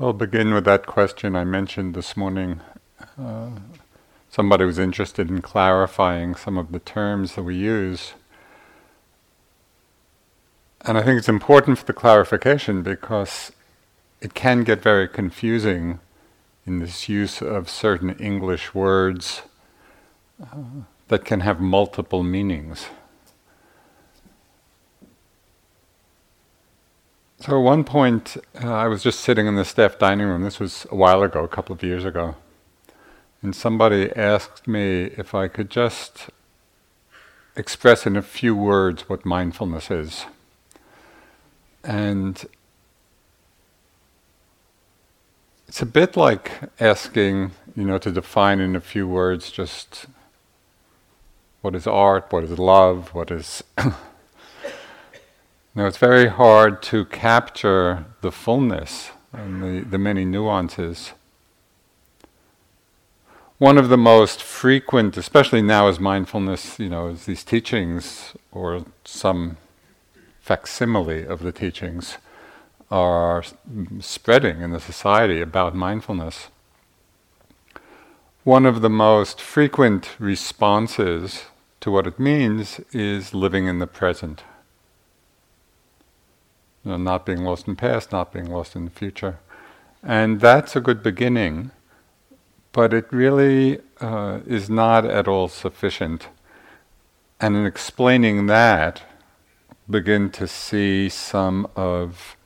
I'll begin with that question I mentioned this morning. Uh, somebody was interested in clarifying some of the terms that we use. And I think it's important for the clarification because it can get very confusing in this use of certain English words uh, that can have multiple meanings. So, at one point, uh, I was just sitting in the staff dining room. This was a while ago, a couple of years ago. And somebody asked me if I could just express in a few words what mindfulness is. And it's a bit like asking, you know, to define in a few words just what is art, what is love, what is Now, it's very hard to capture the fullness and the, the many nuances. One of the most frequent, especially now as mindfulness, you know, is these teachings or some facsimile of the teachings are spreading in the society about mindfulness. One of the most frequent responses to what it means is living in the present you know, not being lost in the past, not being lost in the future. And that's a good beginning, but it really uh, is not at all sufficient. And in explaining that, begin to see some of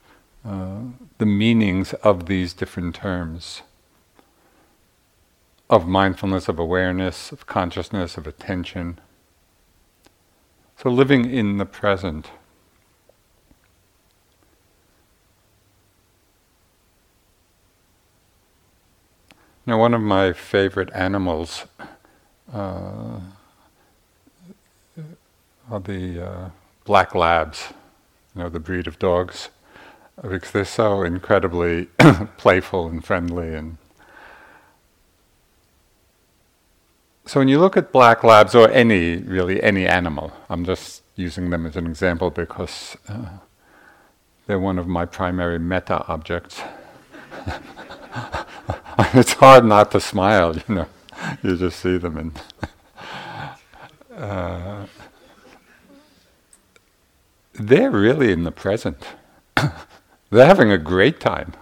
uh, the meanings of these different terms of mindfulness, of awareness, of consciousness, of attention. So living in the present. Now, one of my favorite animals uh, are the uh, black labs, you know, the breed of dogs, because they're so incredibly playful and friendly. And so, when you look at black labs, or any really any animal, I'm just using them as an example because uh, they're one of my primary metta objects. it's hard not to smile, you know. You just see them and. Uh, they're really in the present. they're having a great time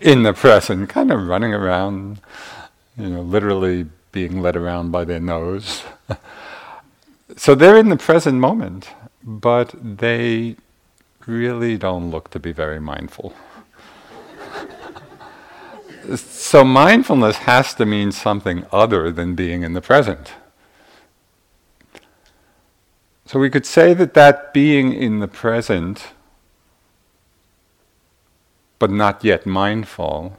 in the present, kind of running around, you know, literally being led around by their nose. so they're in the present moment, but they really don't look to be very mindful so mindfulness has to mean something other than being in the present. So we could say that that being in the present, but not yet mindful,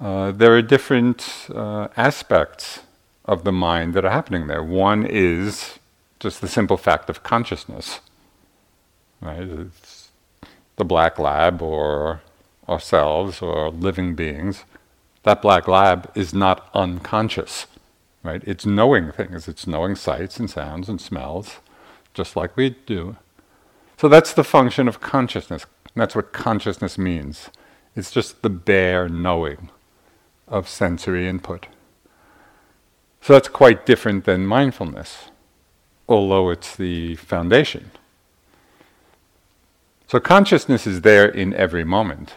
uh, there are different uh, aspects of the mind that are happening there. One is just the simple fact of consciousness, right? It's the black lab or ourselves or living beings, that black lab is not unconscious, right? It's knowing things. It's knowing sights and sounds and smells, just like we do. So that's the function of consciousness. That's what consciousness means. It's just the bare knowing of sensory input. So that's quite different than mindfulness, although it's the foundation. So consciousness is there in every moment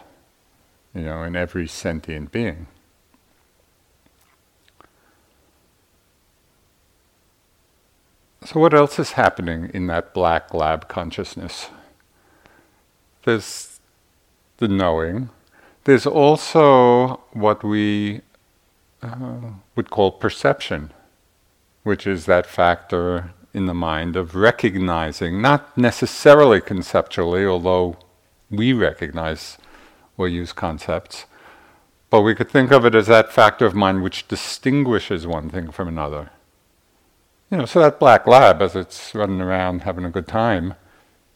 you know, in every sentient being. So, what else is happening in that black lab consciousness? There's the knowing. There's also what we uh, would call perception, which is that factor in the mind of recognizing, not necessarily conceptually, although we recognize or use concepts. But we could think of it as that factor of mind which distinguishes one thing from another. You know, so that black lab, as it's running around having a good time,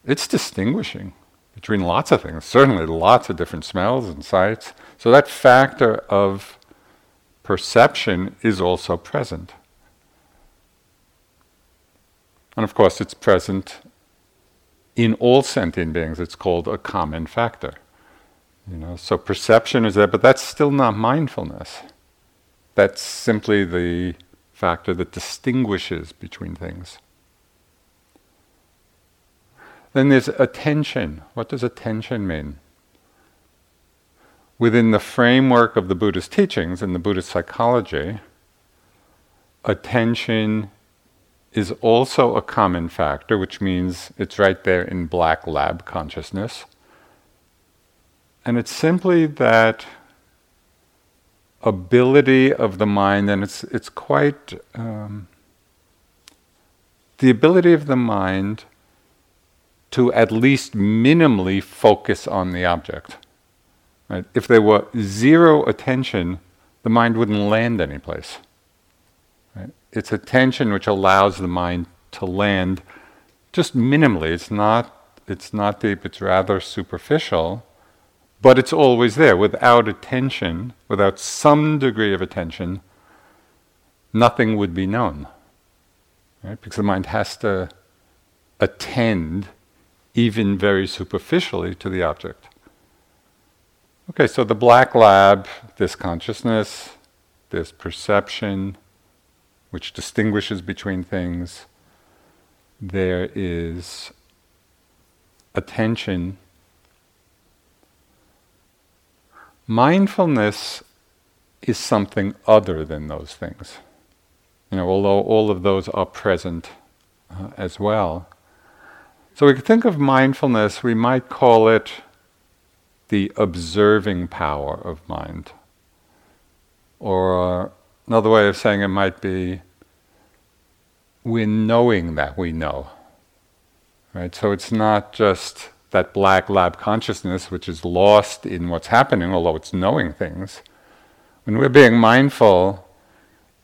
it's distinguishing between lots of things, certainly lots of different smells and sights. So that factor of perception is also present. And of course, it's present in all sentient beings. It's called a common factor. You know, so perception is there, but that's still not mindfulness. That's simply the factor that distinguishes between things. Then there's attention. What does attention mean? Within the framework of the Buddhist teachings and the Buddhist psychology, attention is also a common factor, which means it's right there in black lab consciousness. And it's simply that ability of the mind, and it's, it's quite um, the ability of the mind to at least minimally focus on the object. Right? If there were zero attention, the mind wouldn't land anyplace. Right? It's attention which allows the mind to land just minimally. It's not, it's not deep, it's rather superficial, but it's always there. Without attention, without some degree of attention, nothing would be known. Right? Because the mind has to attend, even very superficially, to the object. Okay, so the black lab, this consciousness, this perception, which distinguishes between things, there is attention Mindfulness is something other than those things. You know, although all of those are present uh, as well. So we could think of mindfulness, we might call it the observing power of mind. Or uh, another way of saying it might be we're knowing that we know. Right? So it's not just that black lab consciousness, which is lost in what's happening, although it's knowing things. When we're being mindful,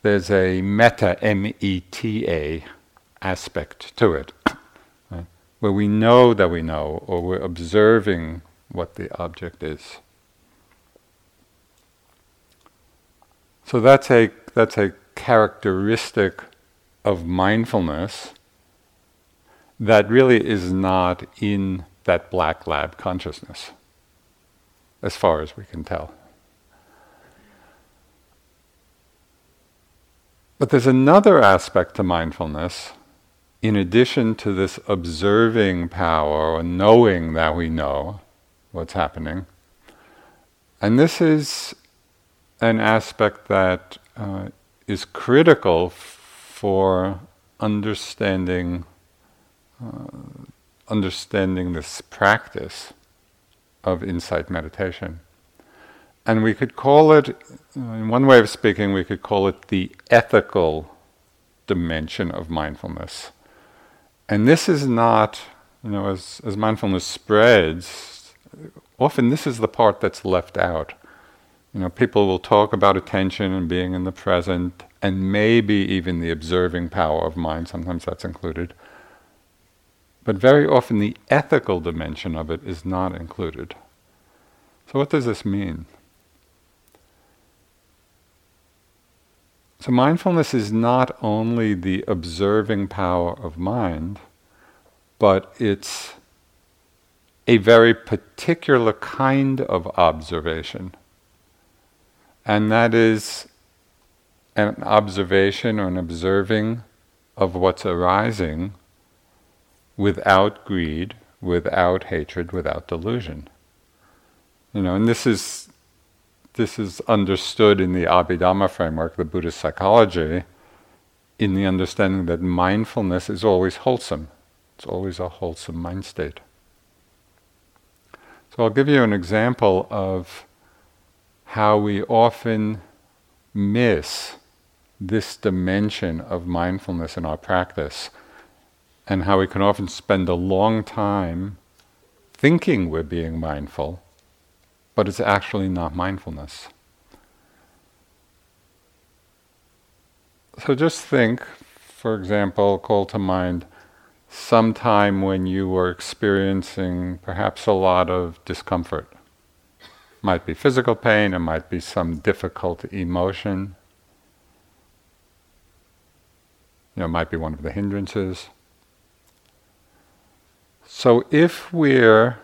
there's a meta, M E T A, aspect to it, right? where we know that we know, or we're observing what the object is. So that's a, that's a characteristic of mindfulness that really is not in that black lab consciousness, as far as we can tell. But there's another aspect to mindfulness, in addition to this observing power or knowing that we know what's happening. And this is an aspect that uh, is critical f- for understanding uh, understanding this practice of insight meditation. And we could call it, in one way of speaking, we could call it the ethical dimension of mindfulness. And this is not, you know, as, as mindfulness spreads, often this is the part that's left out. You know, people will talk about attention and being in the present, and maybe even the observing power of mind, sometimes that's included. But very often the ethical dimension of it is not included. So, what does this mean? So, mindfulness is not only the observing power of mind, but it's a very particular kind of observation. And that is an observation or an observing of what's arising without greed, without hatred, without delusion. You know, and this is this is understood in the Abhidhamma framework, the Buddhist psychology, in the understanding that mindfulness is always wholesome. It's always a wholesome mind state. So I'll give you an example of how we often miss this dimension of mindfulness in our practice and how we can often spend a long time thinking we're being mindful, but it's actually not mindfulness. So just think, for example, call to mind some time when you were experiencing perhaps a lot of discomfort. Might be physical pain, it might be some difficult emotion. You know, it might be one of the hindrances. So if we're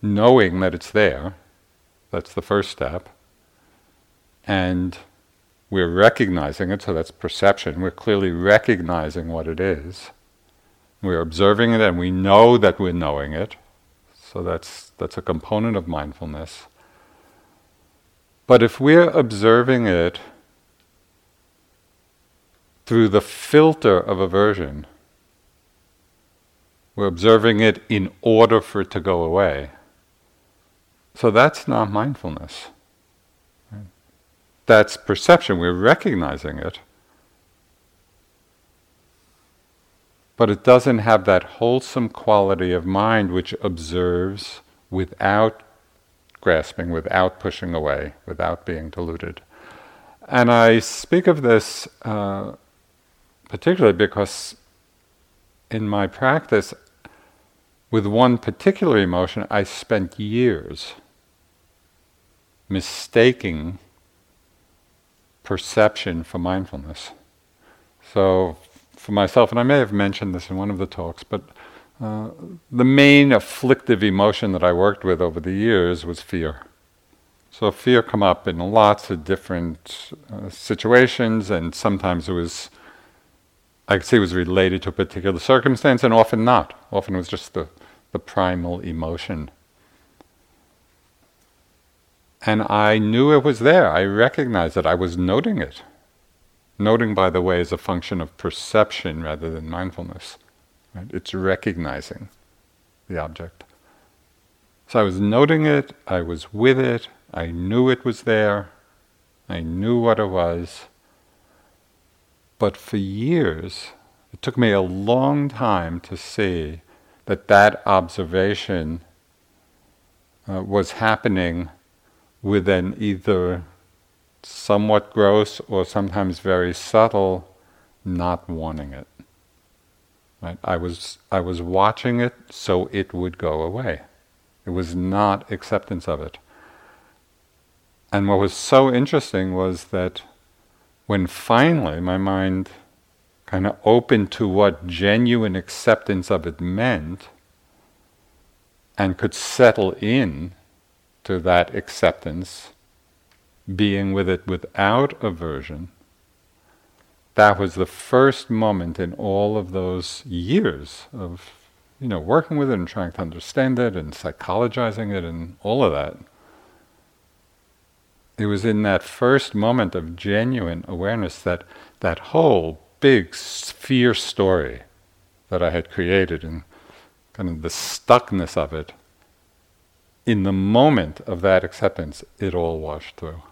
knowing that it's there. That's the first step. And we're recognizing it, so that's perception. We're clearly recognizing what it is. We're observing it and we know that we're knowing it. So that's, that's a component of mindfulness. But if we're observing it through the filter of aversion, we're observing it in order for it to go away. So that's not mindfulness. That's perception. We're recognizing it. But it doesn't have that wholesome quality of mind which observes without grasping, without pushing away, without being deluded. And I speak of this uh, particularly because in my practice, with one particular emotion, I spent years mistaking perception for mindfulness. So, for myself, and I may have mentioned this in one of the talks, but uh, the main afflictive emotion that I worked with over the years was fear. So fear come up in lots of different uh, situations, and sometimes it was, I could say, it was related to a particular circumstance, and often not. Often it was just the, the primal emotion. And I knew it was there. I recognized it. I was noting it. Noting, by the way, is a function of perception rather than mindfulness. Right? It's recognizing the object. So I was noting it, I was with it, I knew it was there, I knew what it was. But for years, it took me a long time to see that that observation uh, was happening with an either somewhat gross or sometimes very subtle not wanting it. Right? I was I was watching it so it would go away. It was not acceptance of it. And what was so interesting was that when finally my mind kind of open to what genuine acceptance of it meant and could settle in to that acceptance, being with it without aversion, that was the first moment in all of those years of you know working with it and trying to understand it and psychologizing it and all of that. It was in that first moment of genuine awareness that that whole big sphere story that I had created and kind of the stuckness of it in the moment of that acceptance, it all washed through.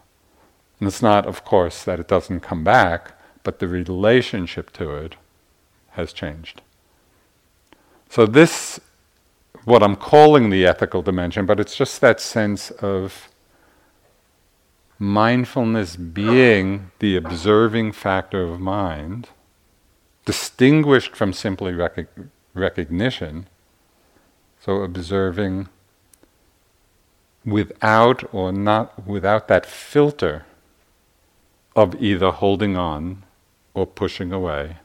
And it's not, of course, that it doesn't come back, but the relationship to it has changed. So, this, what I'm calling the ethical dimension, but it's just that sense of mindfulness being the observing factor of mind, distinguished from simply rec- recognition. So, observing without or not without that filter of either holding on or pushing away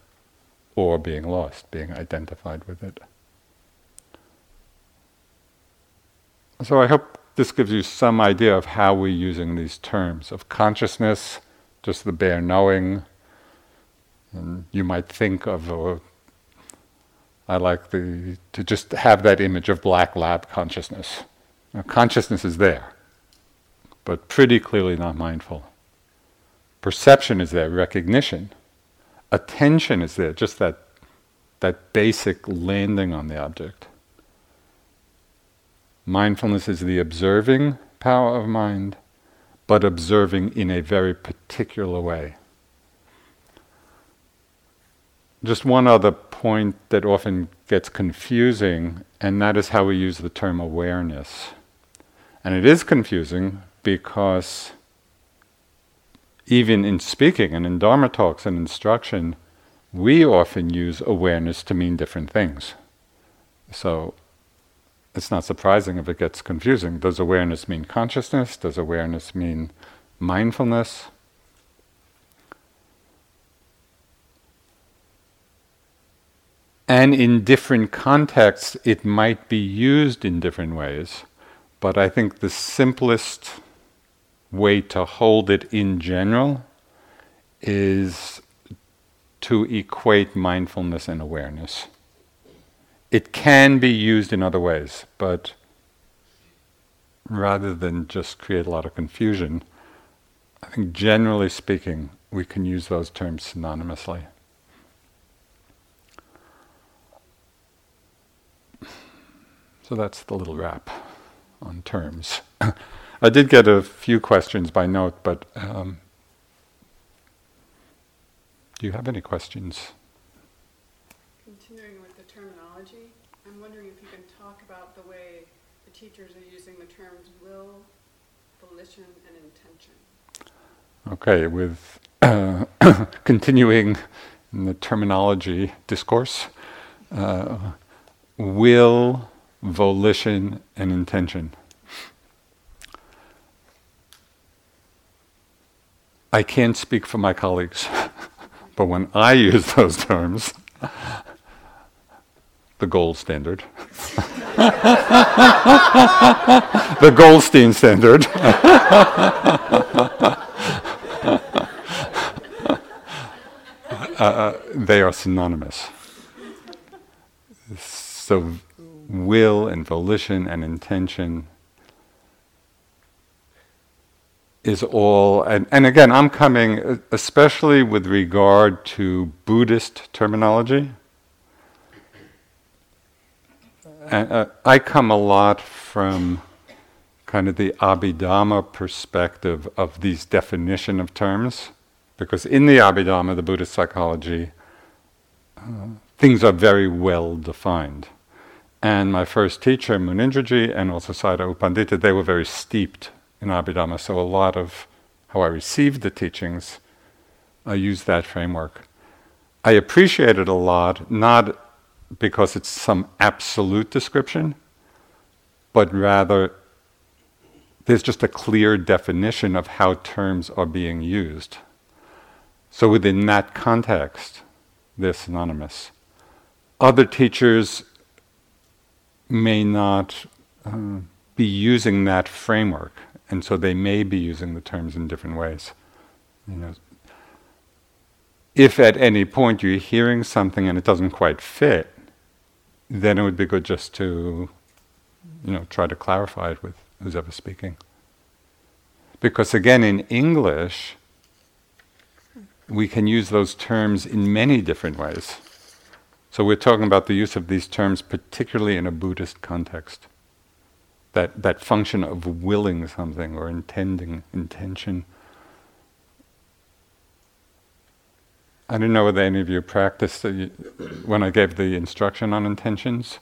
or being lost, being identified with it. So I hope this gives you some idea of how we're using these terms of consciousness, just the bare knowing. And you might think of, a, I like the, to just have that image of black lab consciousness. Now, consciousness is there, but pretty clearly not mindful. Perception is there, recognition. Attention is there, just that, that basic landing on the object. Mindfulness is the observing power of mind, but observing in a very particular way. Just one other point that often gets confusing, and that is how we use the term awareness. And it is confusing because even in speaking and in Dharma talks and instruction, we often use awareness to mean different things. So it's not surprising if it gets confusing. Does awareness mean consciousness? Does awareness mean mindfulness? And in different contexts, it might be used in different ways. But I think the simplest way to hold it in general is to equate mindfulness and awareness. It can be used in other ways, but rather than just create a lot of confusion, I think generally speaking, we can use those terms synonymously. So that's the little wrap on terms. I did get a few questions by note, but um, do you have any questions? Continuing with the terminology, I'm wondering if you can talk about the way the teachers are using the terms will, volition, and intention. Okay, with uh, continuing in the terminology discourse, uh, will, volition, and intention. I can't speak for my colleagues. But when I use those terms, the gold standard, the Goldstein standard, uh, they are synonymous. So, will and volition and intention is all, and, and again, I'm coming especially with regard to Buddhist terminology. And, uh, I come a lot from kind of the Abhidhamma perspective of these definition of terms, because in the Abhidhamma, the Buddhist psychology, uh, things are very well defined. And my first teacher, Munindraji, and also Sayadaw U Pandita, they were very steeped in Abhidhamma. So a lot of how I received the teachings, I use that framework. I appreciate it a lot, not because it's some absolute description, but rather there's just a clear definition of how terms are being used. So within that context, they're synonymous. Other teachers may not uh, be using that framework and so they may be using the terms in different ways. You know, if at any point you're hearing something and it doesn't quite fit, then it would be good just to, you know, try to clarify it with who's ever speaking. Because again, in English, we can use those terms in many different ways. So we're talking about the use of these terms, particularly in a Buddhist context that, that function of willing something or intending, intention. I don't know whether any of you practiced uh, when I gave the instruction on intentions.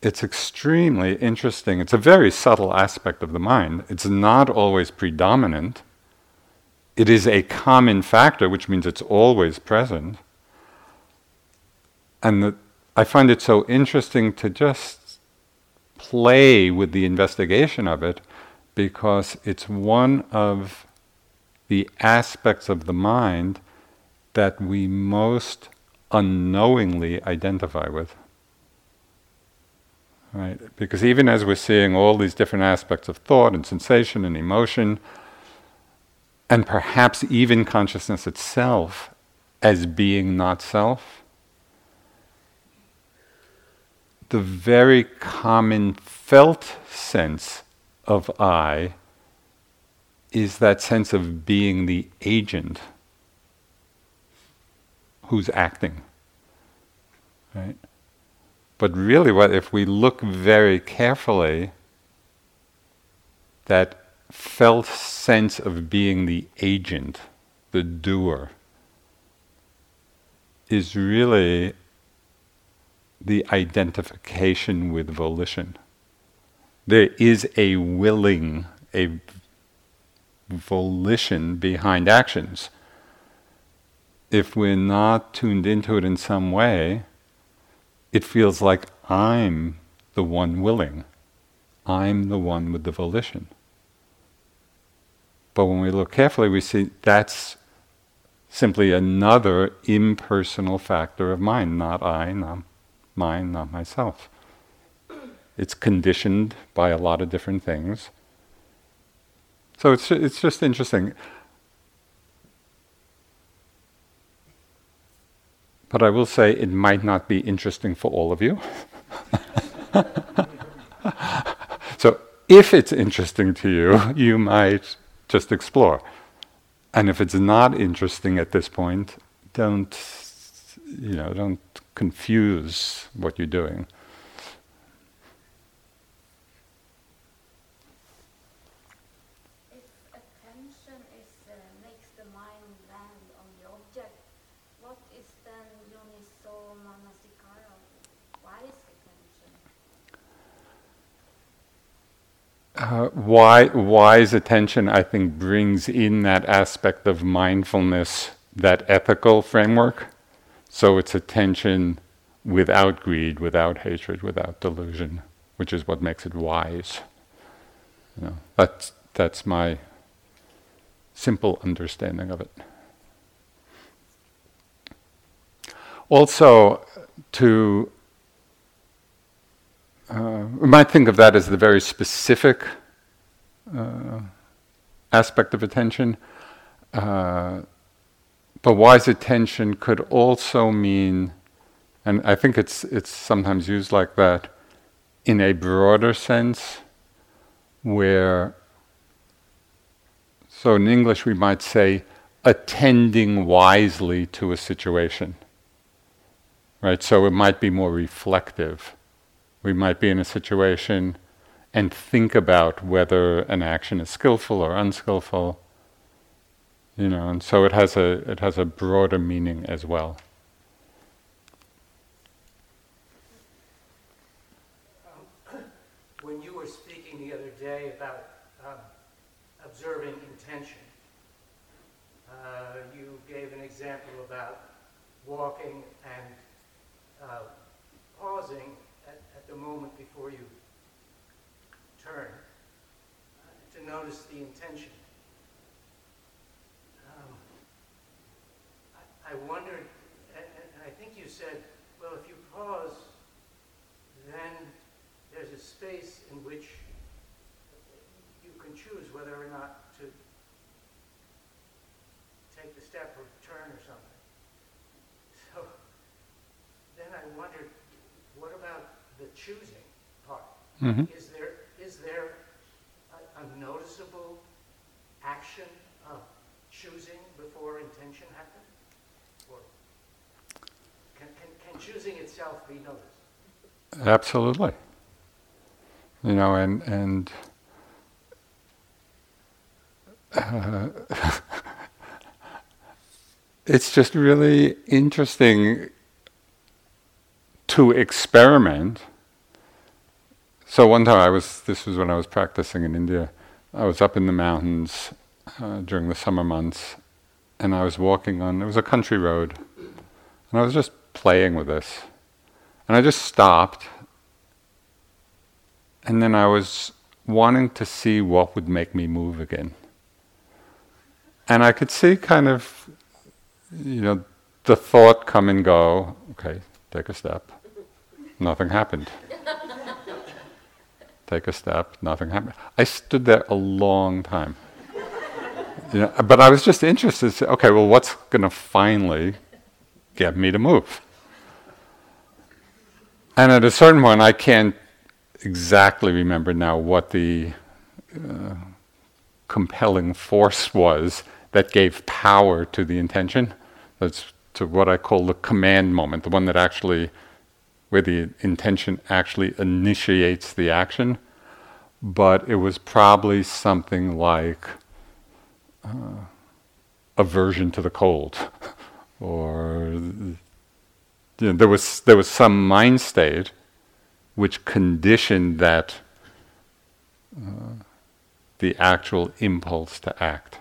It's extremely interesting. It's a very subtle aspect of the mind. It's not always predominant. It is a common factor, which means it's always present. And the, I find it so interesting to just play with the investigation of it because it's one of the aspects of the mind that we most unknowingly identify with. Right? Because even as we're seeing all these different aspects of thought and sensation and emotion, and perhaps even consciousness itself as being not self, the very common felt sense of I is that sense of being the agent who's acting. Right? But really, what if we look very carefully, that felt sense of being the agent, the doer, is really the identification with volition. There is a willing, a volition behind actions. If we're not tuned into it in some way, it feels like I'm the one willing. I'm the one with the volition. But when we look carefully, we see that's simply another impersonal factor of mind, not I, not mine, not myself. It's conditioned by a lot of different things. So it's it's just interesting. But I will say it might not be interesting for all of you. so if it's interesting to you, you might just explore. And if it's not interesting at this point, don't you know, don't confuse what you're doing. If attention is uh, makes the mind land on the object, what is then Johnny So Mama Sicaro? why, wise attention, I think, brings in that aspect of mindfulness, that ethical framework. So it's attention without greed, without hatred, without delusion, which is what makes it wise. You know, that's, that's my simple understanding of it. Also, to uh, we might think of that as the very specific uh, aspect of attention. Uh, but wise attention could also mean, and I think it's, it's sometimes used like that, in a broader sense, where, so in English we might say, attending wisely to a situation. Right? So it might be more reflective we might be in a situation and think about whether an action is skillful or unskillful. You know, and so it has a it has a broader meaning as well. Um, when you were speaking the other day about um, observing intention, uh, you gave an example about walking and uh, pausing the moment before you turn uh, to notice the intention. Um, I, wondered, and, and I think you said, well, if you pause, then there's a space in which you can choose whether or not to take the step or turn or something. So then I wondered, what about the choosing part. Mm-hmm. Is there is there a, a, noticeable action of choosing before intention happens? Or can, can, can choosing itself be noticed? Absolutely. You know, and and uh, it's just really interesting to experiment. So one time I was, this was when I was practicing in India, I was up in the mountains uh, during the summer months, and I was walking on, it was a country road, and I was just playing with this. And I just stopped, and then I was wanting to see what would make me move again. And I could see kind of, you know, the thought come and go, okay, take a step nothing happened. Take a step, nothing happened. I stood there a long time. You know, but I was just interested to say, okay, well, what's going to finally get me to move? And at a certain point, I can't exactly remember now what the uh, compelling force was that gave power to the intention. That's to what I call the command moment, the one that actually where the intention actually initiates the action, but it was probably something like uh, aversion to the cold, or you know, there was there was some mind state which conditioned that uh, the actual impulse to act,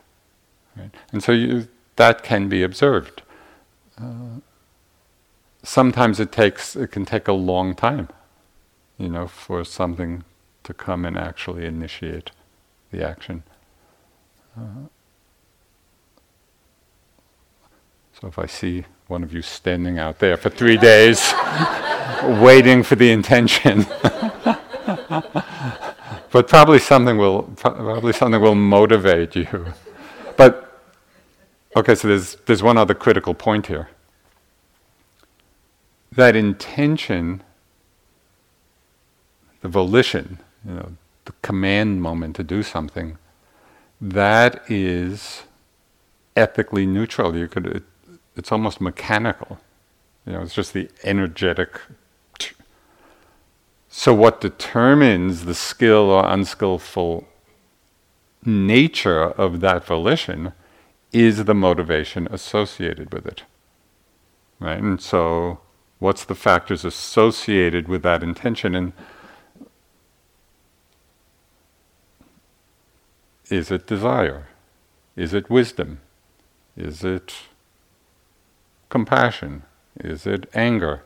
right? and so you, that can be observed. Uh, sometimes it takes it can take a long time, you know, for something to come and actually initiate the action. Uh, so if I see one of you standing out there for three days, waiting for the intention. but probably something will probably something will motivate you. But okay, so there's there's one other critical point here. That intention, the volition, you know, the command moment to do something, that is ethically neutral. You could, it's almost mechanical. You know, it's just the energetic. So, what determines the skill or unskillful nature of that volition is the motivation associated with it. Right? And so, what's the factors associated with that intention? And is it desire? Is it wisdom? Is it compassion? Is it anger?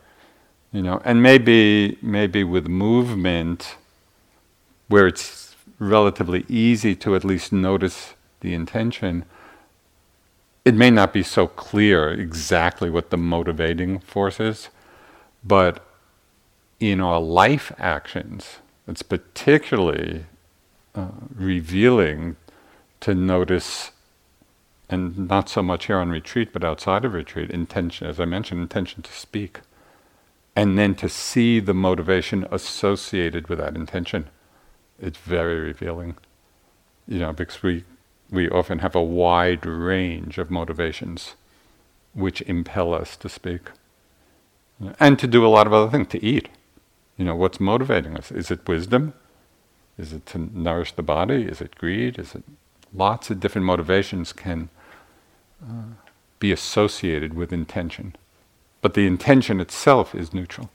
You know, and maybe maybe with movement, where it's relatively easy to at least notice the intention, it may not be so clear exactly what the motivating force is, but in our life actions, it's particularly uh, revealing to notice and not so much here on retreat, but outside of retreat, intention, as I mentioned, intention to speak. And then to see the motivation associated with that intention. It's very revealing. You know, because we, we often have a wide range of motivations which impel us to speak. And to do a lot of other things, to eat. You know, what's motivating us? Is it wisdom? Is it to nourish the body? Is it greed? Is it lots of different motivations can be associated with intention. But the intention itself is neutral.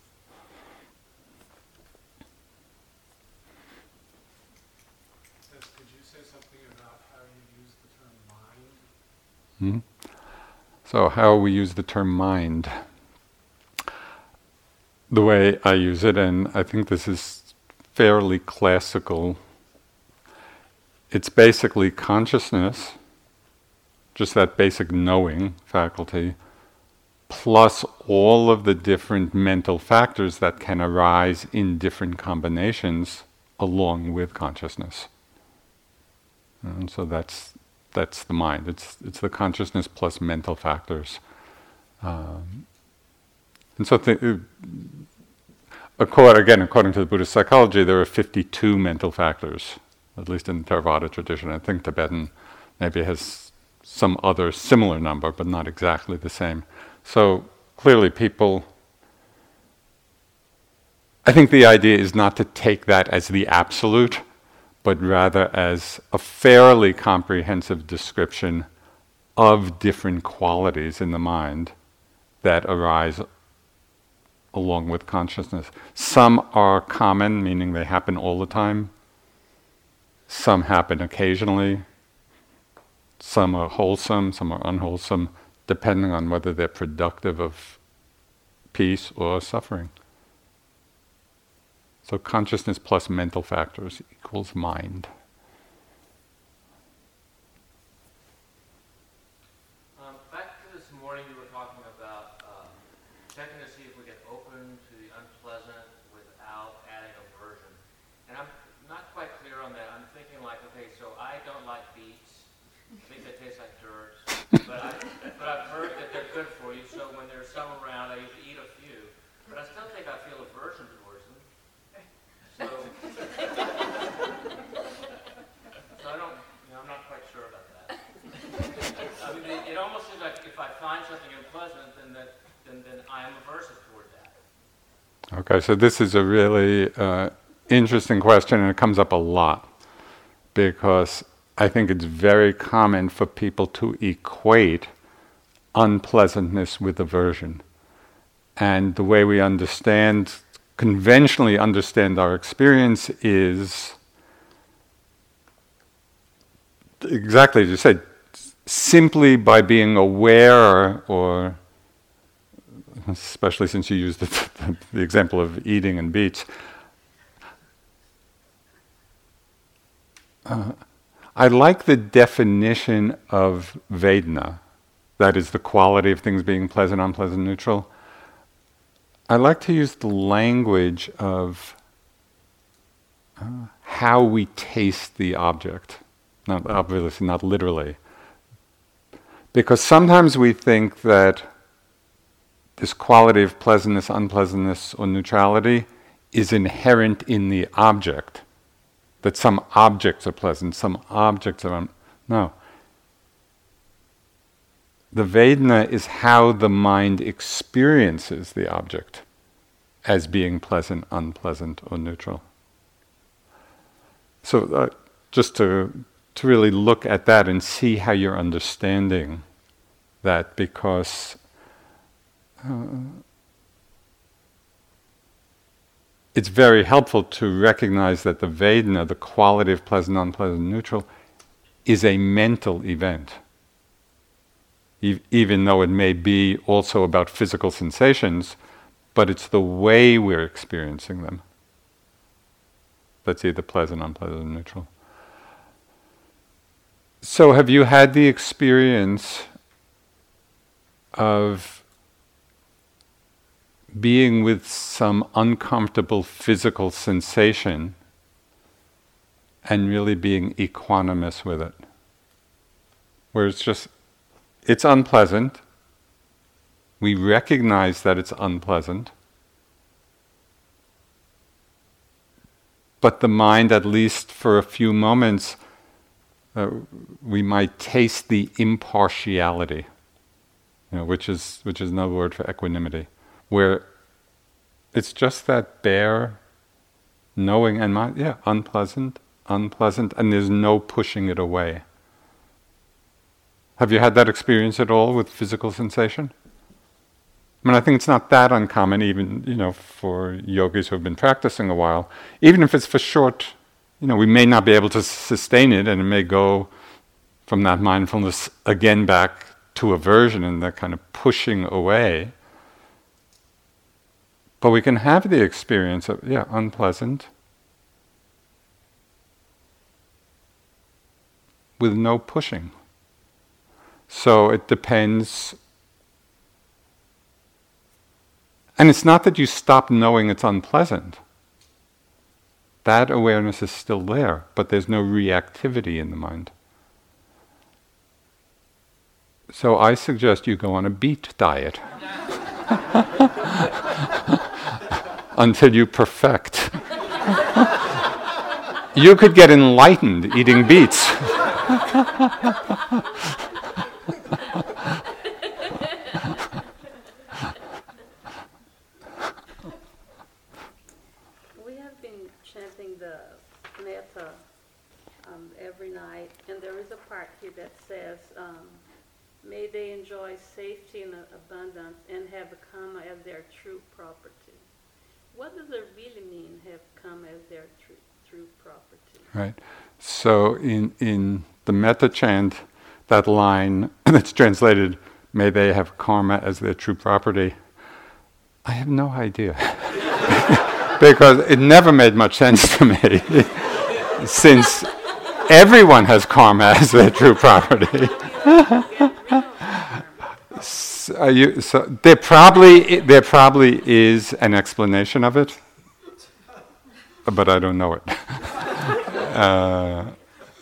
Hmm So, how we use the term mind. The way I use it, and I think this is fairly classical, it's basically consciousness just that basic knowing faculty, plus all of the different mental factors that can arise in different combinations along with consciousness. And so that's that's the mind. It's it's the consciousness plus mental factors. Um, and so, th- uh, according, again, according to the Buddhist psychology, there are 52 mental factors, at least in the Theravada tradition. I think Tibetan maybe has some other similar number, but not exactly the same. So clearly, people. I think the idea is not to take that as the absolute, but rather as a fairly comprehensive description of different qualities in the mind that arise along with consciousness. Some are common, meaning they happen all the time. Some happen occasionally. Some are wholesome, some are unwholesome, depending on whether they're productive of peace or suffering. So consciousness plus mental factors equals mind. Okay, so this is a really uh, interesting question, and it comes up a lot because I think it's very common for people to equate unpleasantness with aversion. And the way we understand, conventionally understand our experience is exactly as you said, simply by being aware or especially since you used the, the, example of eating and beets. Uh, I like the definition of Vedana, that is the quality of things being pleasant, unpleasant, neutral. I like to use the language of uh, how we taste the object. Not obviously, not literally. Because sometimes we think that this quality of pleasantness, unpleasantness, or neutrality is inherent in the object. That some objects are pleasant, some objects are un- no. The Vedana is how the mind experiences the object as being pleasant, unpleasant, or neutral. So, uh, just to, to really look at that and see how you're understanding that, because uh, it's very helpful to recognize that the Vedana, the quality of pleasant, unpleasant, neutral, is a mental event. E- even though it may be also about physical sensations, but it's the way we're experiencing them that's either pleasant, unpleasant, or neutral. So, have you had the experience of being with some uncomfortable physical sensation and really being equanimous with it? Where it's just, it's unpleasant. We recognize that it's unpleasant. But the mind, at least for a few moments, uh, we might taste the impartiality, you know, which is which is another word for equanimity, where it's just that bare knowing and mind, yeah, unpleasant, unpleasant, and there's no pushing it away. Have you had that experience at all with physical sensation? I mean, I think it's not that uncommon, even you know, for yogis who have been practicing a while. Even if it's for short, you know, we may not be able to sustain it, and it may go from that mindfulness again back to aversion and that kind of pushing away. But we can have the experience of, yeah, unpleasant, with no pushing. So it depends. And it's not that you stop knowing it's unpleasant. That awareness is still there, but there's no reactivity in the mind. So I suggest you go on a beet diet until you perfect. you could get enlightened eating beets. We have been chanting the metta um, every night, and there is a part here that says, um, "May they enjoy safety and abundance, and have karma as their true property." What does it really mean, have karma as their true property? Right. So in in the metta chant, that line that's translated, "May they have karma as their true property." I have no idea. because it never made much sense to me, since everyone has karma as their true property. you, so there probably there probably is an explanation of it, but I don't know it. uh,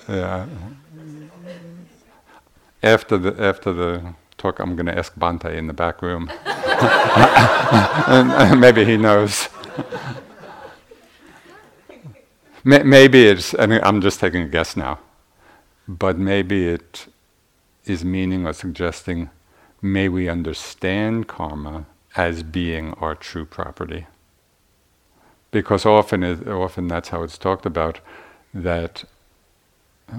yeah. After the after the talk, I'm going to ask Bhante in the back room, maybe he knows. maybe it's, I mean, I'm just taking a guess now, but maybe it is meaning or suggesting may we understand karma as being our true property. Because often, often that's how it's talked about, that uh,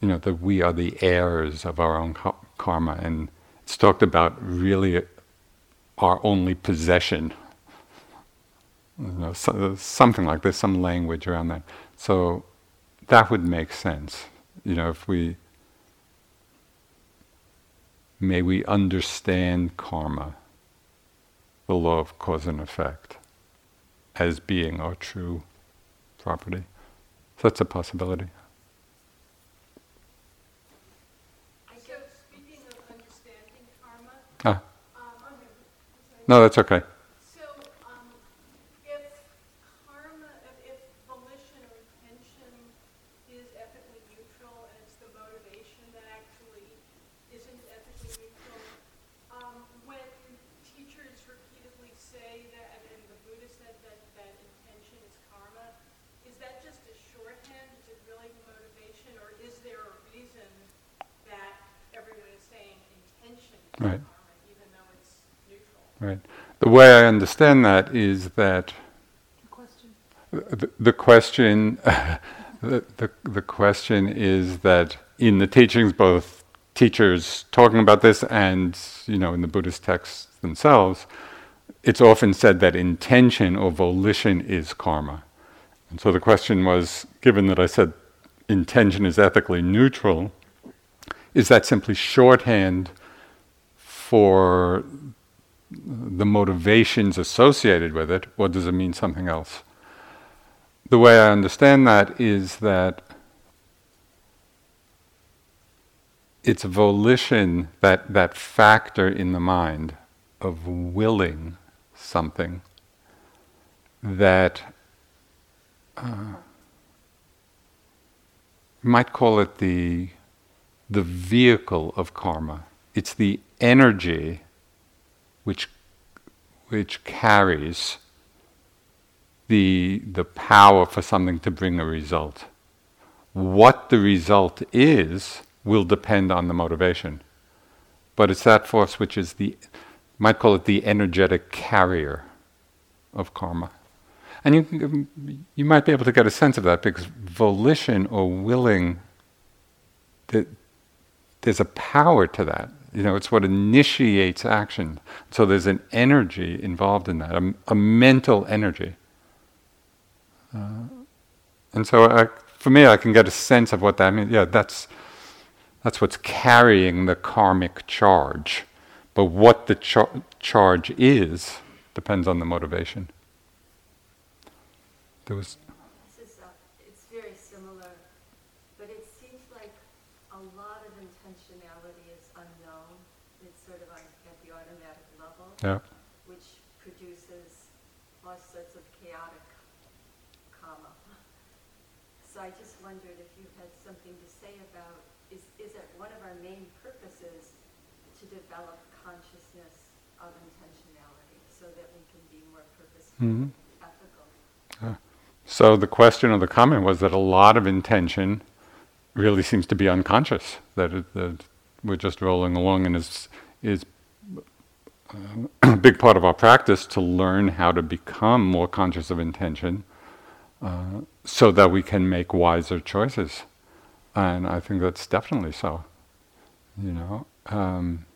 you know that we are the heirs of our own ka- karma, and it's talked about really our only possession you know, so, something like this, some language around that. So that would make sense. You know, if we may we understand karma, the law of cause and effect, as being our true property. So that's a possibility. I guess, speaking of understanding karma, Ah, um, no, that's okay. so, um, if Right. even though it's neutral. Right. The way I understand that is that Question. the, the question, the, the, the question is that in the teachings, both teachers talking about this and you know in the Buddhist texts themselves, it's often said that intention or volition is karma. And so the question was, given that I said intention is ethically neutral, is that simply shorthand for the motivations associated with it, or does it mean something else? The way I understand that is that it's volition, that, that factor in the mind of willing something that uh, you might call it the, the vehicle of karma. It's the energy which, which carries the, the power for something to bring a result. What the result is will depend on the motivation. But it's that force which is the, might call it the energetic carrier of karma. And you, you might be able to get a sense of that because volition or willing, there's a power to that. You know, it's what initiates action. So there's an energy involved in that, a, a mental energy. Uh, and so, I, for me, I can get a sense of what that means. Yeah, that's that's what's carrying the karmic charge. But what the char- charge is depends on the motivation. There was. This is, uh, it's very similar, but it seems like a lot of intentionality is unknown. It's sort of on, at the automatic level, Yeah. which produces all sorts of chaotic karma. So I just wondered if you had something to say about, is, is it one of our main purposes to develop consciousness of intentionality so that we can be more purposeful Mhm. and ethical? So the question or the comment was that a lot of intention really seems to be unconscious. That, it, that we're just rolling along, and is is uh, a big part of our practice to learn how to become more conscious of intention, uh, so that we can make wiser choices. And I think that's definitely so. You know. Um,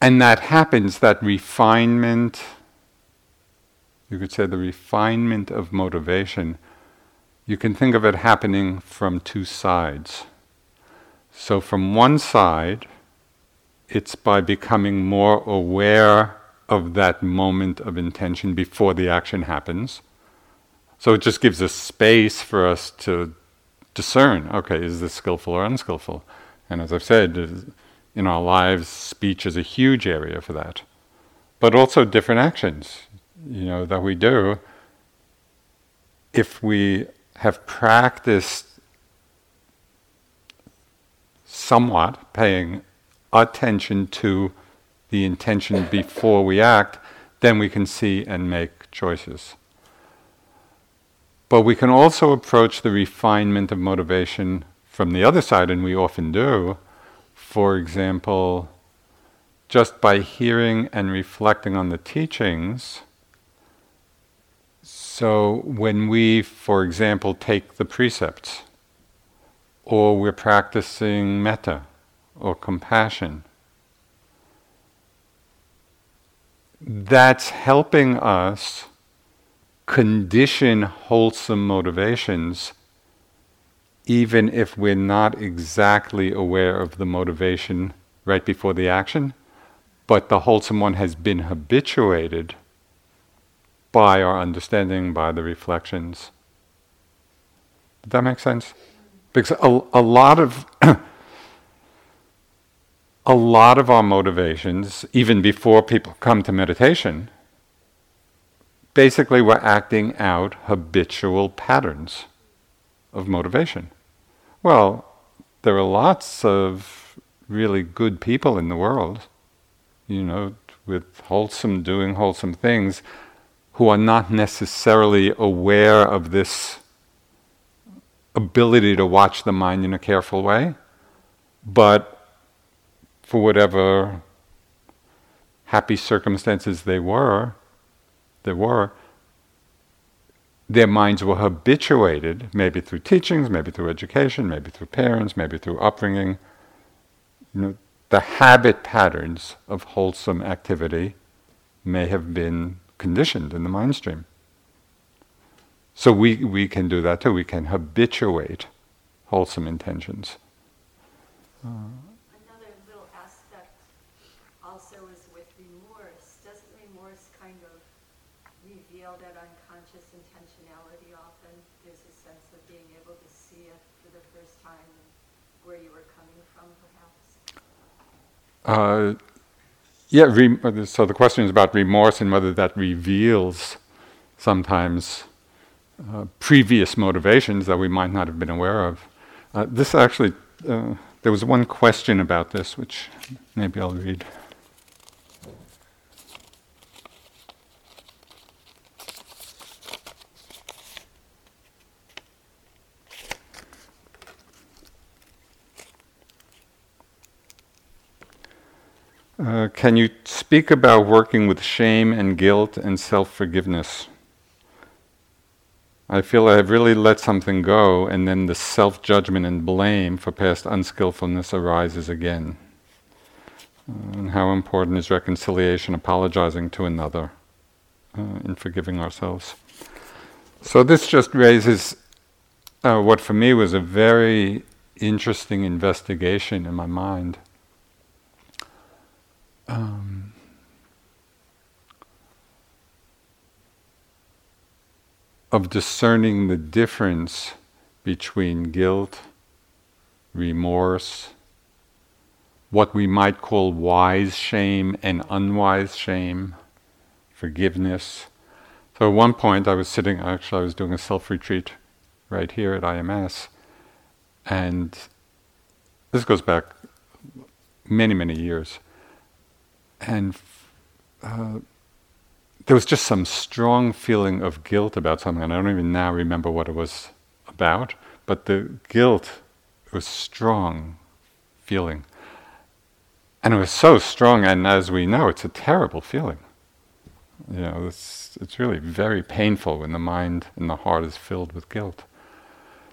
And that happens, that refinement, you could say the refinement of motivation, you can think of it happening from two sides. So, from one side, it's by becoming more aware of that moment of intention before the action happens. So, it just gives us space for us to discern okay, is this skillful or unskillful? And as I've said, in our lives, speech is a huge area for that. But also different actions, you know, that we do. If we have practiced somewhat paying attention to the intention before we act, then we can see and make choices. But we can also approach the refinement of motivation from the other side, and we often do. For example, just by hearing and reflecting on the teachings. So, when we, for example, take the precepts, or we're practicing metta or compassion, that's helping us condition wholesome motivations even if we're not exactly aware of the motivation right before the action, but the wholesome one has been habituated by our understanding, by the reflections. Does that make sense? Because a, a lot of a lot of our motivations, even before people come to meditation, basically we're acting out habitual patterns of motivation. Well, there are lots of really good people in the world, you know, with wholesome, doing wholesome things, who are not necessarily aware of this ability to watch the mind in a careful way. but for whatever happy circumstances they were, there were, their minds were habituated, maybe through teachings, maybe through education, maybe through parents, maybe through upbringing. You know, the habit patterns of wholesome activity may have been conditioned in the mind stream. So we, we can do that too. We can habituate wholesome intentions. Uh, Another little aspect also is with remorse. Doesn't remorse kind of reveal that unconscious intentionality often? There's a sense of being able to see it for the first time where you were coming from, perhaps? Uh, yeah, re- so the question is about remorse and whether that reveals sometimes uh, previous motivations that we might not have been aware of. Uh, this actually, uh, there was one question about this, which maybe I'll read. Uh, can you speak about working with shame and guilt and self forgiveness? I feel I have really let something go, and then the self judgment and blame for past unskillfulness arises again. And how important is reconciliation, apologizing to another, uh, in forgiving ourselves? So, this just raises uh, what for me was a very interesting investigation in my mind um, of discerning the difference between guilt, remorse, what we might call wise shame and unwise shame, forgiveness. So at one point I was sitting, actually I was doing a self-retreat right here at IMS, and this goes back many, many years and uh, there was just some strong feeling of guilt about something, and I don't even now remember what it was about, but the guilt was strong feeling. And it was so strong, and as we know, it's a terrible feeling. You know, it's, it's really very painful when the mind and the heart is filled with guilt.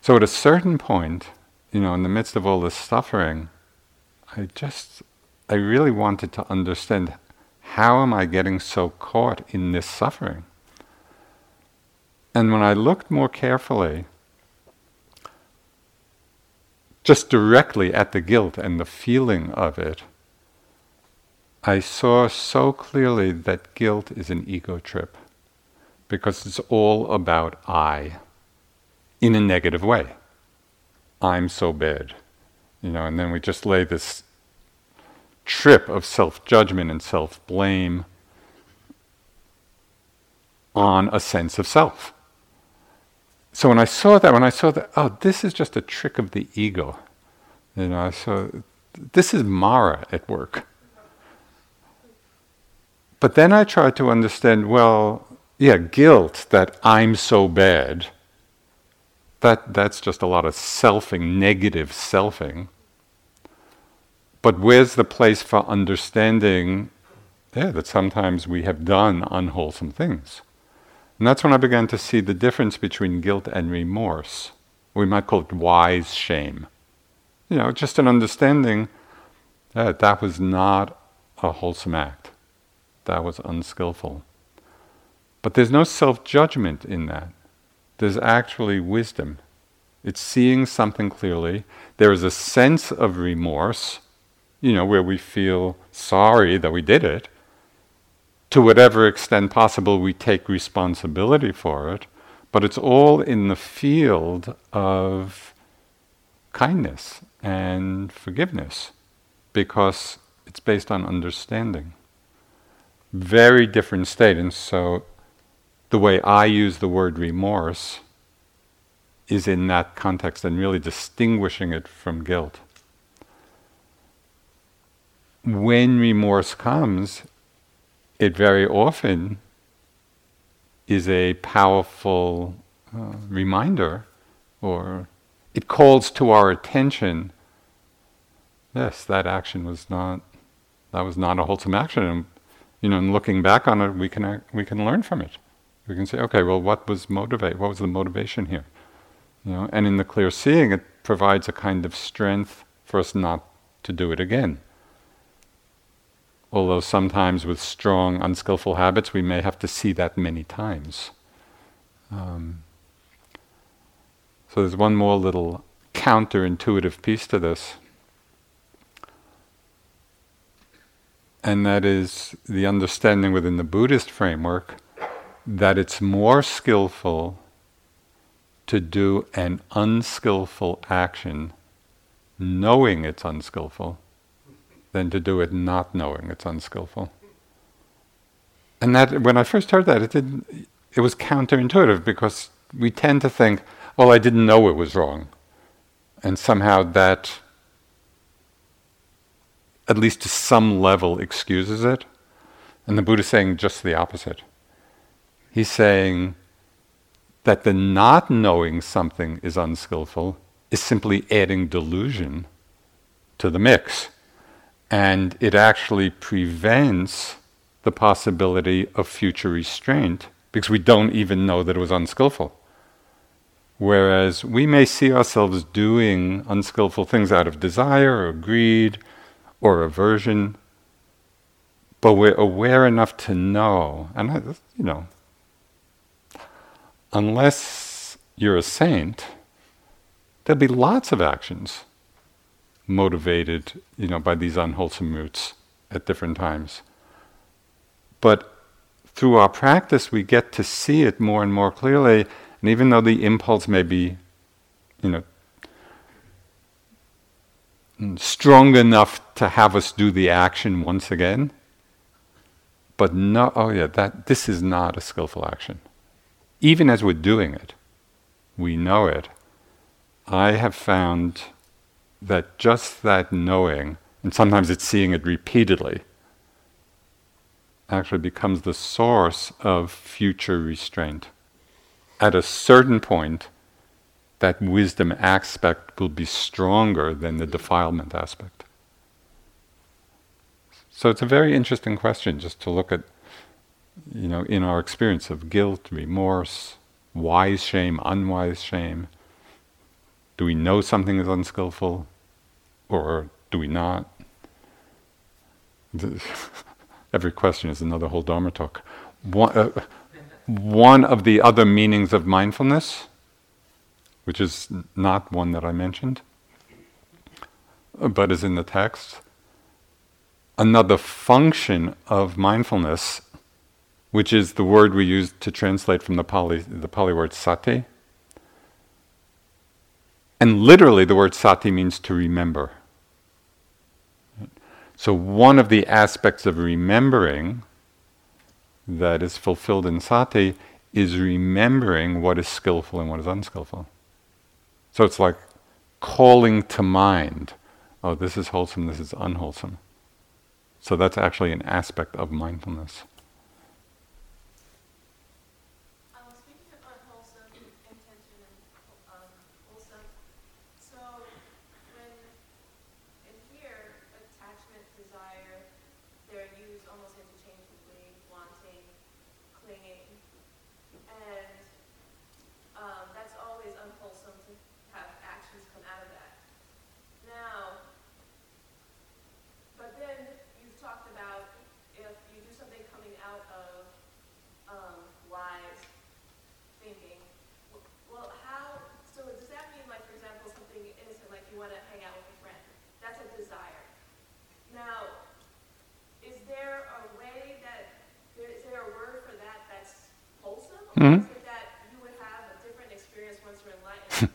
So at a certain point, you know, in the midst of all this suffering, I just I really wanted to understand how am I getting so caught in this suffering? And when I looked more carefully, just directly at the guilt and the feeling of it, I saw so clearly that guilt is an ego trip because it's all about I in a negative way. I'm so bad. You know, and then we just lay this trip of self judgment and self blame on a sense of self. So when I saw that, when I saw that, oh, this is just a trick of the ego, you know, I saw this is Mara at work. But then I tried to understand, well, yeah, guilt that I'm so bad. That that's just a lot of selfing, negative selfing. But where's the place for understanding yeah, that sometimes we have done unwholesome things? And that's when I began to see the difference between guilt and remorse. We might call it wise shame. You know, just an understanding that that was not a wholesome act. That was unskillful. But there's no self judgment in that. There's actually wisdom. It's seeing something clearly. There is a sense of remorse you know, where we feel sorry that we did it. To whatever extent possible, we take responsibility for it, but it's all in the field of kindness and forgiveness because it's based on understanding. Very different state, and so the way I use the word remorse is in that context and really distinguishing it from guilt when remorse comes, it very often is a powerful uh, reminder or it calls to our attention yes, that action was not that was not a wholesome action, and you know, and looking back on it, we can we can learn from it. We can say, okay, well, what was motivate? What was the motivation here? You know, and in the clear seeing, it provides a kind of strength for us not to do it again. Although sometimes with strong, unskillful habits, we may have to see that many times. Um, so there's one more little counterintuitive piece to this. And that is the understanding within the Buddhist framework that it's more skillful to do an unskillful action knowing it's unskillful than to do it not knowing it's unskillful. And that when I first heard that, it didn't it was counterintuitive because we tend to think, well, I didn't know it was wrong. And somehow that, at least to some level, excuses it. And the Buddha is saying just the opposite. He's saying that the not knowing something is unskillful is simply adding delusion to the mix. And it actually prevents the possibility of future restraint because we don't even know that it was unskillful. Whereas we may see ourselves doing unskillful things out of desire or greed or aversion, but we're aware enough to know, and I, you know, unless you're a saint, there'll be lots of actions motivated, you know, by these unwholesome roots at different times. But through our practice, we get to see it more and more clearly. And even though the impulse may be, you know, strong enough to have us do the action once again, but no, oh yeah, that this is not a skillful action. Even as we're doing it, we know it. I have found that just that knowing, and sometimes it's seeing it repeatedly, actually becomes the source of future restraint. At a certain point, that wisdom aspect will be stronger than the defilement aspect. So it's a very interesting question just to look at, you know, in our experience of guilt, remorse, wise shame, unwise shame. Do we know something is unskillful or do we not? every question is another whole Dharma talk. One, uh, one of the other meanings of mindfulness, which is not one that I mentioned, but is in the text, another function of mindfulness, which is the word we use to translate from the Pali, the Pali word sati. And literally, the word sati means to remember. So, one of the aspects of remembering that is fulfilled in sati is remembering what is skillful and what is unskillful. So, it's like calling to mind oh, this is wholesome, this is unwholesome. So, that's actually an aspect of mindfulness.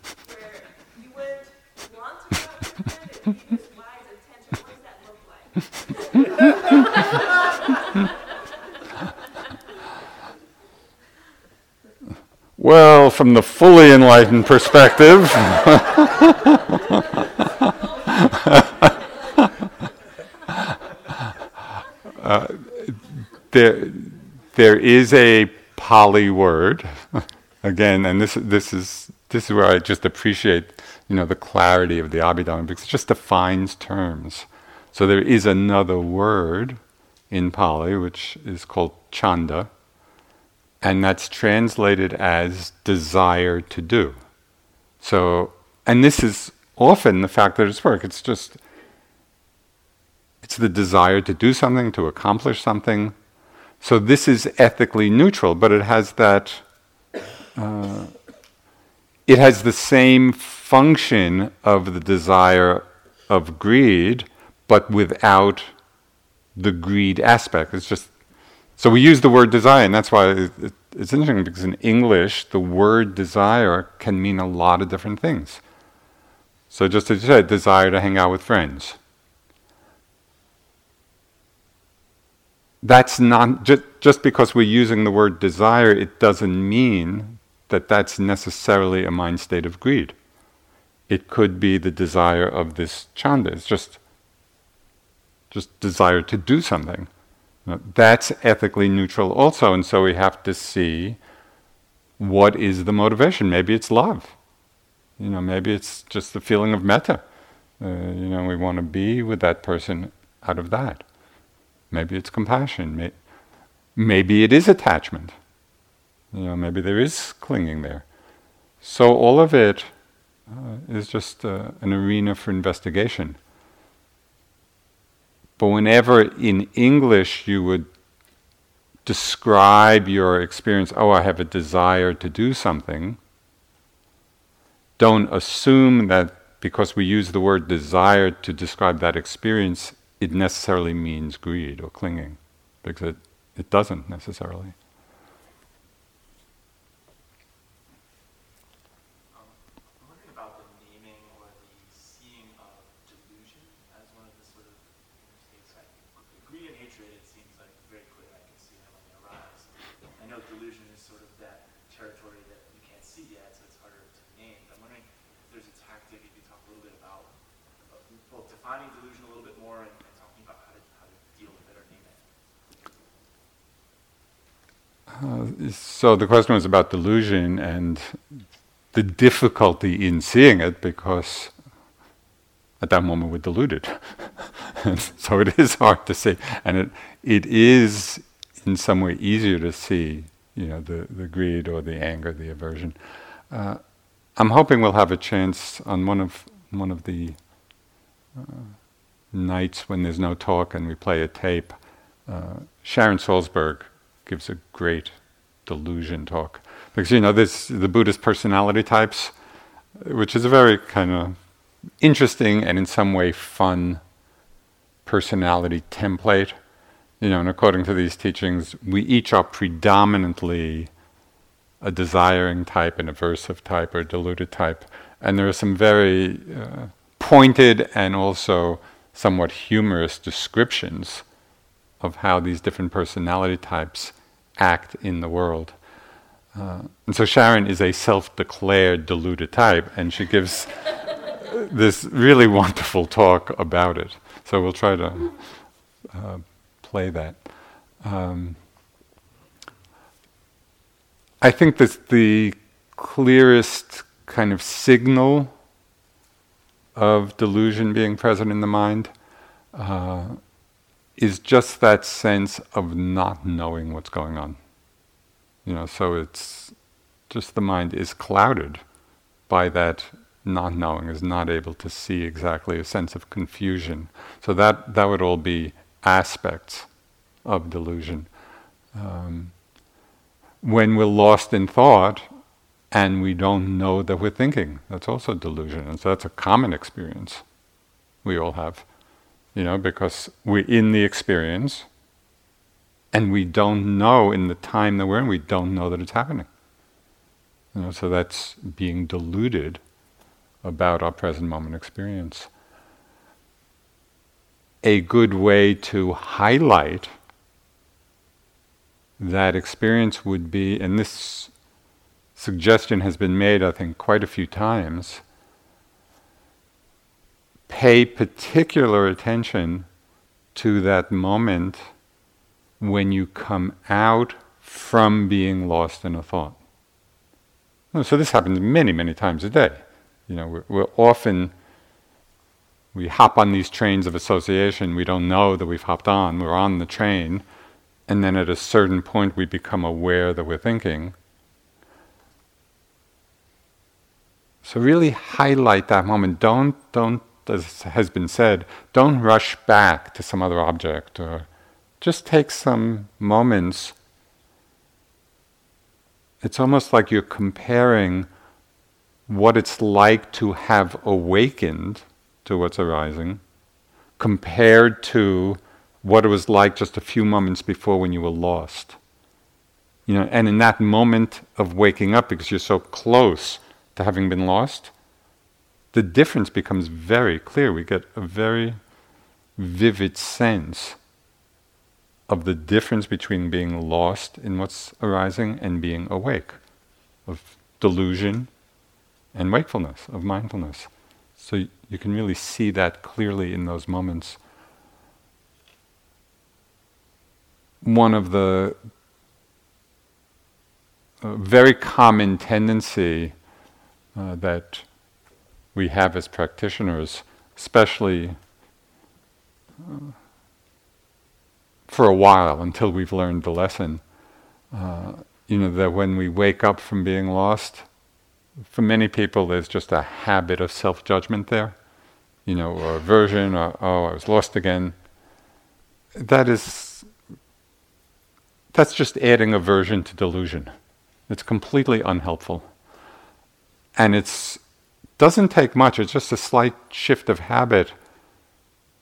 well, from the fully enlightened perspective, uh, there, there is a Pali word, again, and this, this is this is where I just appreciate, you know, the clarity of the Abhidhamma because it just defines terms. So there is another word in Pali which is called chanda, and that's translated as desire to do. So, and this is often the fact that it's work. It's just, it's the desire to do something, to accomplish something. So this is ethically neutral, but it has that. Uh, it has the same function of the desire of greed, but without the greed aspect. It's just so we use the word desire, and that's why it, it, it's interesting because in English the word desire can mean a lot of different things. So just as you said, desire to hang out with friends. That's not just, just because we're using the word desire, it doesn't mean that that's necessarily a mind state of greed. It could be the desire of this chanda. It's just just desire to do something. That's ethically neutral also, and so we have to see what is the motivation. Maybe it's love. You know, maybe it's just the feeling of metta. Uh, you know, we want to be with that person out of that. Maybe it's compassion. Maybe it is attachment. You know, maybe there is clinging there. So all of it uh, is just uh, an arena for investigation. But whenever in English you would describe your experience, oh, I have a desire to do something, don't assume that because we use the word desire to describe that experience, it necessarily means greed or clinging, because it, it doesn't necessarily. So the question was about delusion and the difficulty in seeing it because at that moment we're deluded. so it is hard to see. And it, it is in some way easier to see, you know, the, the greed or the anger, the aversion. Uh, I'm hoping we'll have a chance on one of one of the uh, nights when there's no talk and we play a tape. Uh, Sharon Salzberg gives a great delusion talk because you know this the Buddhist personality types, which is a very kind of interesting and in some way fun personality template. You know, and according to these teachings, we each are predominantly a desiring type, an aversive type, or deluded type, and there are some very uh, pointed and also somewhat humorous descriptions of how these different personality types act in the world. Uh, and so Sharon is a self declared deluded type, and she gives this really wonderful talk about it. So we'll try to uh, play that. Um, I think that the clearest kind of signal of delusion being present in the mind uh, is just that sense of not knowing what's going on. You know, so it's just the mind is clouded by that not knowing, is not able to see exactly a sense of confusion. So that that would all be aspects of delusion. Um, when we're lost in thought and we don't know that we're thinking, that's also delusion. And so that's a common experience we all have you know, because we're in the experience and we don't know in the time that we're in, we don't know that it's happening. You know, so that's being deluded about our present moment experience. A good way to highlight that experience would be, and this suggestion has been made, I think, quite a few times pay particular attention to that moment when you come out from being lost in a thought. So this happens many, many times a day. You know, we're, we're often we hop on these trains of association. We don't know that we've hopped on. We're on the train, and then at a certain point, we become aware that we're thinking. So really highlight that moment. Don't don't as has been said, don't rush back to some other object or just take some moments. It's almost like you're comparing what it's like to have awakened to what's arising compared to what it was like just a few moments before when you were lost. You know, and in that moment of waking up, because you're so close to having been lost, the difference becomes very clear. We get a very vivid sense of the difference between being lost in what's arising and being awake, of delusion and wakefulness, of mindfulness. So you can really see that clearly in those moments. One of the uh, very common tendency uh, that we have as practitioners, especially uh, for a while until we've learned the lesson. Uh, you know, that when we wake up from being lost, for many people there's just a habit of self judgment there, you know, or aversion, or oh, I was lost again. That is, that's just adding aversion to delusion. It's completely unhelpful. And it's doesn't take much, it's just a slight shift of habit.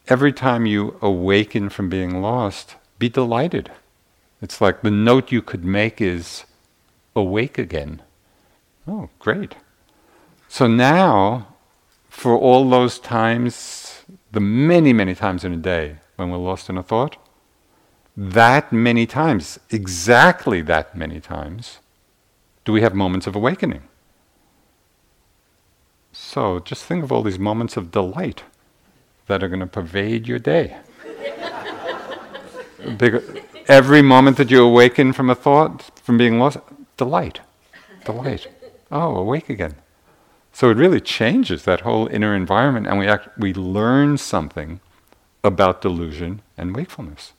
Every time you awaken from being lost, be delighted. It's like the note you could make is awake again. Oh, great. So now, for all those times, the many, many times in a day when we're lost in a thought, that many times, exactly that many times, do we have moments of awakening. So just think of all these moments of delight that are going to pervade your day. every moment that you awaken from a thought, from being lost, delight, delight. Oh, awake again. So it really changes that whole inner environment, and we act, we learn something about delusion and wakefulness,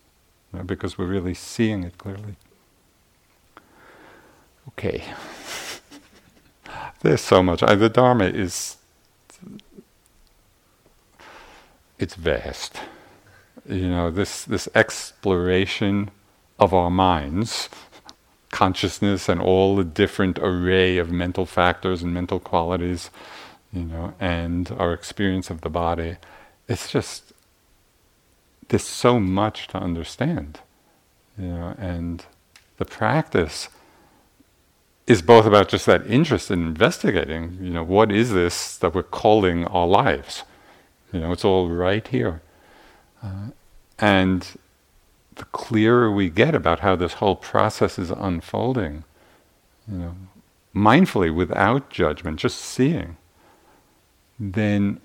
you know, because we're really seeing it clearly. Okay. There's so much. I, the Dharma is. It's vast. You know, this, this exploration of our minds, consciousness, and all the different array of mental factors and mental qualities, you know, and our experience of the body. It's just. There's so much to understand, you know, and the practice is both about just that interest in investigating, you know, what is this that we're calling our lives? You know, it's all right here. Uh, and the clearer we get about how this whole process is unfolding, you know, mindfully, without judgment, just seeing, then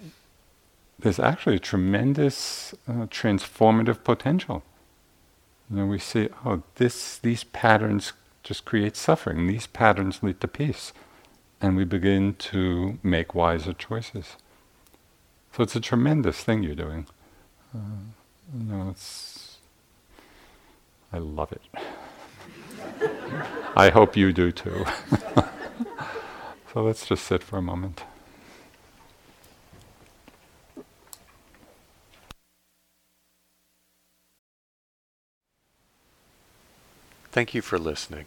there's actually a tremendous uh, transformative potential. You know, we see, oh, this, these patterns just creates suffering. These patterns lead to peace. And we begin to make wiser choices. So it's a tremendous thing you're doing. Uh, you know, it's, I love it. I hope you do too. so let's just sit for a moment. Thank you for listening.